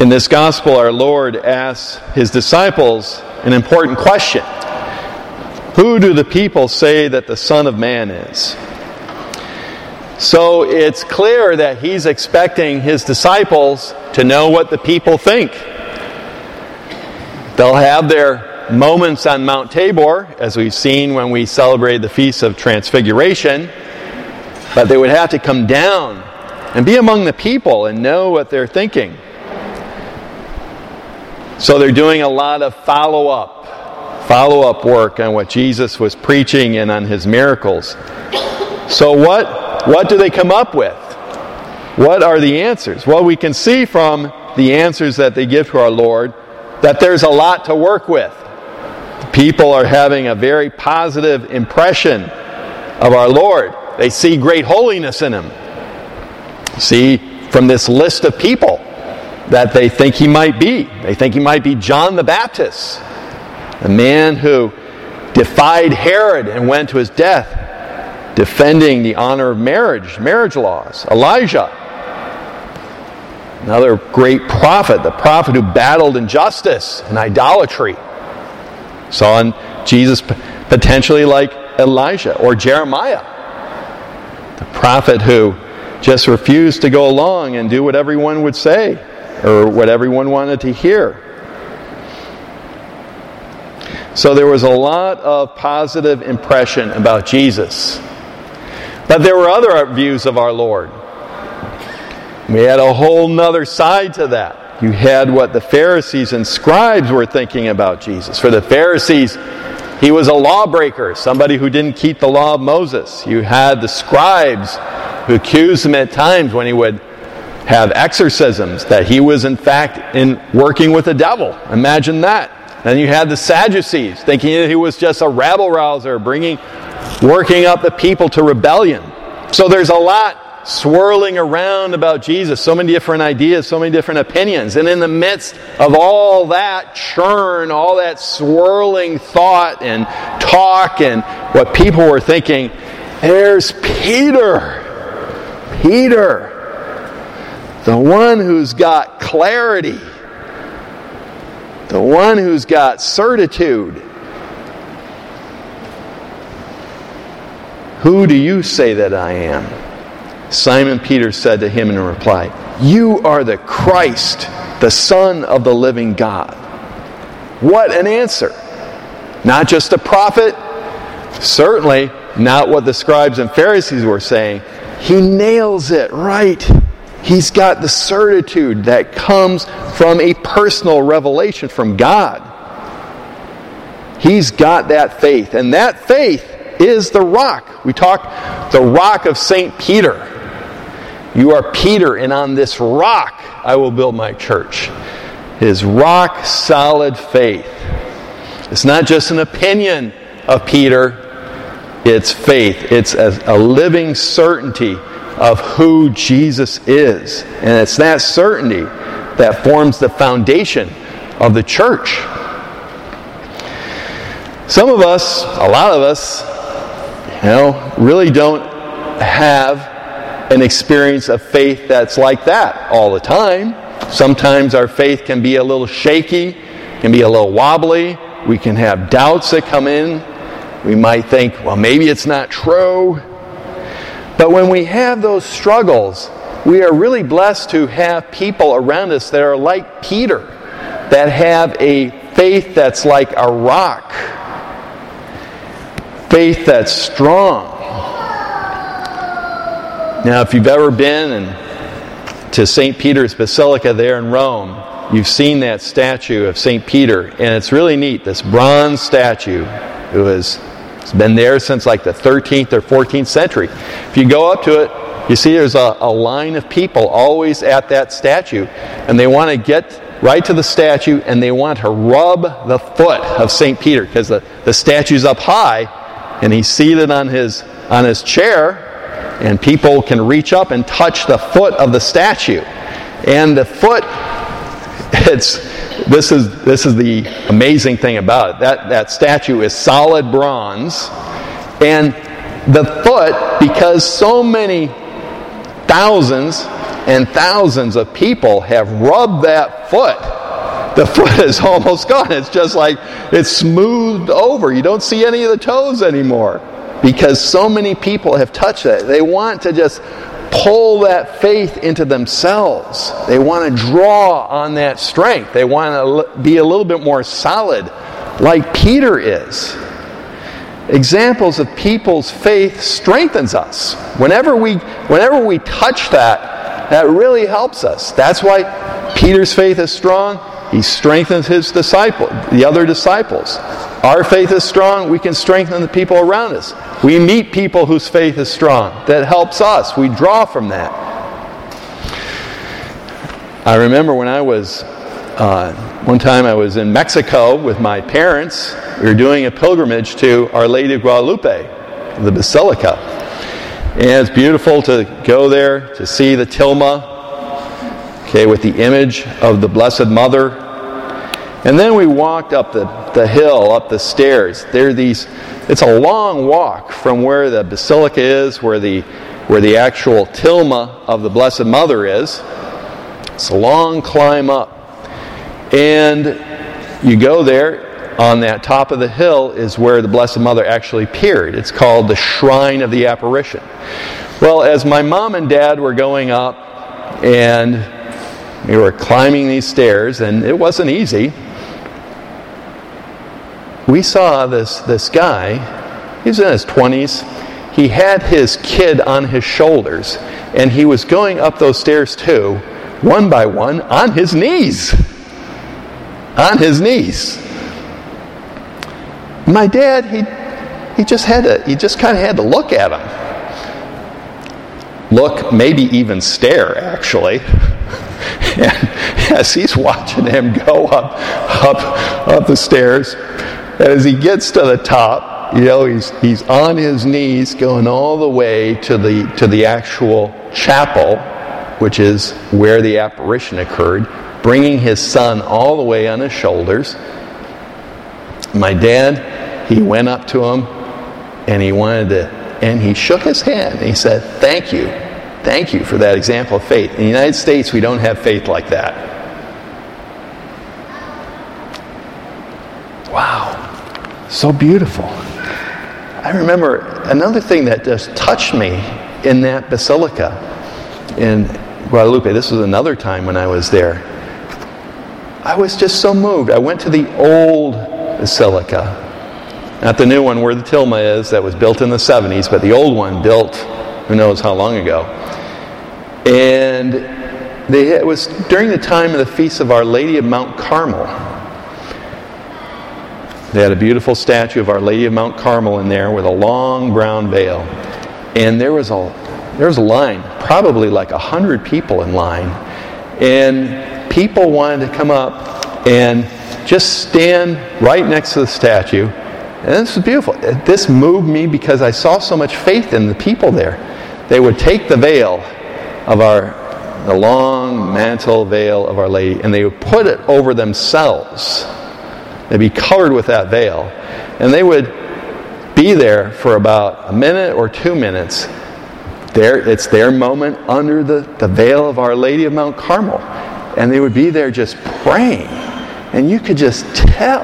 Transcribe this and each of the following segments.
In this gospel, our Lord asks his disciples an important question Who do the people say that the Son of Man is? So it's clear that he's expecting his disciples to know what the people think. They'll have their moments on Mount Tabor, as we've seen when we celebrated the Feast of Transfiguration, but they would have to come down and be among the people and know what they're thinking. So they're doing a lot of follow up, follow up work on what Jesus was preaching and on his miracles. So what what do they come up with? What are the answers? Well, we can see from the answers that they give to our Lord that there's a lot to work with. People are having a very positive impression of our Lord. They see great holiness in him. See from this list of people that they think he might be. They think he might be John the Baptist, a man who defied Herod and went to his death, defending the honor of marriage, marriage laws. Elijah, another great prophet, the prophet who battled injustice and idolatry. Saw in Jesus potentially like Elijah or Jeremiah, the prophet who just refused to go along and do what everyone would say or what everyone wanted to hear. So there was a lot of positive impression about Jesus. But there were other views of our Lord. We had a whole nother side to that. You had what the Pharisees and scribes were thinking about Jesus. For the Pharisees, he was a lawbreaker, somebody who didn't keep the law of Moses. You had the scribes who accused him at times when he would have exorcisms, that he was in fact in working with the devil. Imagine that. Then you had the Sadducees thinking that he was just a rabble rouser, bringing, working up the people to rebellion. So there's a lot swirling around about Jesus, so many different ideas, so many different opinions. And in the midst of all that churn, all that swirling thought and talk, and what people were thinking, there's Peter. Peter the one who's got clarity, the one who's got certitude. Who do you say that I am? Simon Peter said to him in reply, You are the Christ, the Son of the living God. What an answer! Not just a prophet, certainly not what the scribes and Pharisees were saying. He nails it right. He's got the certitude that comes from a personal revelation from God. He's got that faith, and that faith is the rock. We talk the rock of St. Peter. You are Peter, and on this rock I will build my church. His rock solid faith. It's not just an opinion of Peter, it's faith. It's a, a living certainty of who Jesus is. And it's that certainty that forms the foundation of the church. Some of us, a lot of us, you know, really don't have an experience of faith that's like that all the time. Sometimes our faith can be a little shaky, can be a little wobbly. We can have doubts that come in. We might think, well, maybe it's not true. But when we have those struggles, we are really blessed to have people around us that are like Peter, that have a faith that's like a rock, faith that's strong. Now, if you've ever been and to St. Peter's Basilica there in Rome, you've seen that statue of St. Peter, and it's really neat. This bronze statue, it was it's been there since like the 13th or 14th century. If you go up to it, you see there's a, a line of people always at that statue, and they want to get right to the statue and they want to rub the foot of St. Peter because the, the statue's up high and he's seated on his, on his chair, and people can reach up and touch the foot of the statue. And the foot, it's this is, this is the amazing thing about it. That, that statue is solid bronze. And the foot, because so many thousands and thousands of people have rubbed that foot, the foot is almost gone. It's just like it's smoothed over. You don't see any of the toes anymore because so many people have touched it. They want to just pull that faith into themselves. They want to draw on that strength. They want to be a little bit more solid, like Peter is. Examples of people's faith strengthens us. Whenever we, whenever we touch that, that really helps us. That's why Peter's faith is strong. He strengthens his disciple, the other disciples. Our faith is strong. We can strengthen the people around us. We meet people whose faith is strong. That helps us. We draw from that. I remember when I was, uh, one time I was in Mexico with my parents. We were doing a pilgrimage to Our Lady of Guadalupe, the Basilica. And it's beautiful to go there to see the tilma, okay, with the image of the Blessed Mother. And then we walked up the, the hill, up the stairs. There these it's a long walk from where the basilica is, where the, where the actual tilma of the Blessed Mother is. It's a long climb up. And you go there, on that top of the hill is where the Blessed Mother actually appeared. It's called the Shrine of the Apparition. Well, as my mom and dad were going up, and we were climbing these stairs, and it wasn't easy we saw this, this guy, he's in his 20s. He had his kid on his shoulders, and he was going up those stairs too, one by one, on his knees. On his knees. My dad, he, he just had to, he just kind of had to look at him. Look, maybe even stare, actually. and yes, he's watching him go up, up, up the stairs. As he gets to the top, you know, he's, he's on his knees going all the way to the, to the actual chapel, which is where the apparition occurred, bringing his son all the way on his shoulders. My dad, he went up to him and he wanted to, and he shook his hand. And he said, Thank you. Thank you for that example of faith. In the United States, we don't have faith like that. So beautiful. I remember another thing that just touched me in that basilica in Guadalupe. This was another time when I was there. I was just so moved. I went to the old basilica, not the new one where the tilma is that was built in the 70s, but the old one built who knows how long ago. And they, it was during the time of the feast of Our Lady of Mount Carmel. They had a beautiful statue of Our Lady of Mount Carmel in there with a long brown veil. And there was a there was a line, probably like a hundred people in line. And people wanted to come up and just stand right next to the statue. And this was beautiful. This moved me because I saw so much faith in the people there. They would take the veil of our the long mantle veil of Our Lady and they would put it over themselves They'd be covered with that veil. And they would be there for about a minute or two minutes. There, it's their moment under the, the veil of Our Lady of Mount Carmel. And they would be there just praying. And you could just tell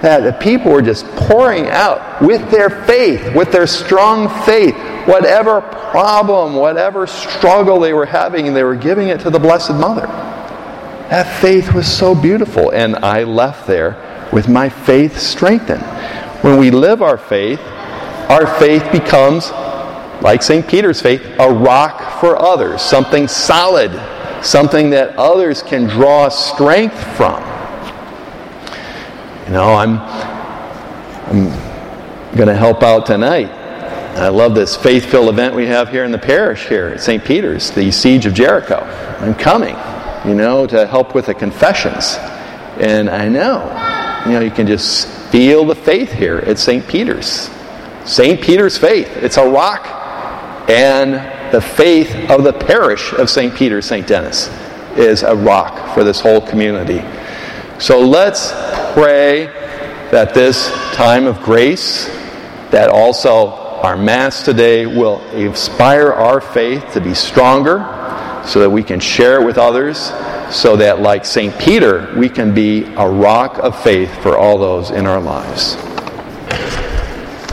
that the people were just pouring out with their faith, with their strong faith, whatever problem, whatever struggle they were having, they were giving it to the Blessed Mother. That faith was so beautiful. And I left there with my faith strengthened. When we live our faith, our faith becomes, like St. Peter's faith, a rock for others, something solid, something that others can draw strength from. You know, I'm, I'm going to help out tonight. I love this faith filled event we have here in the parish here at St. Peter's, the Siege of Jericho. I'm coming, you know, to help with the confessions. And I know you know, you can just feel the faith here at St. Peter's. St. Peter's faith. It's a rock. And the faith of the parish of St. Peter, St. Denis, is a rock for this whole community. So let's pray that this time of grace, that also our Mass today will inspire our faith to be stronger, so that we can share it with others, so that, like St. Peter, we can be a rock of faith for all those in our lives.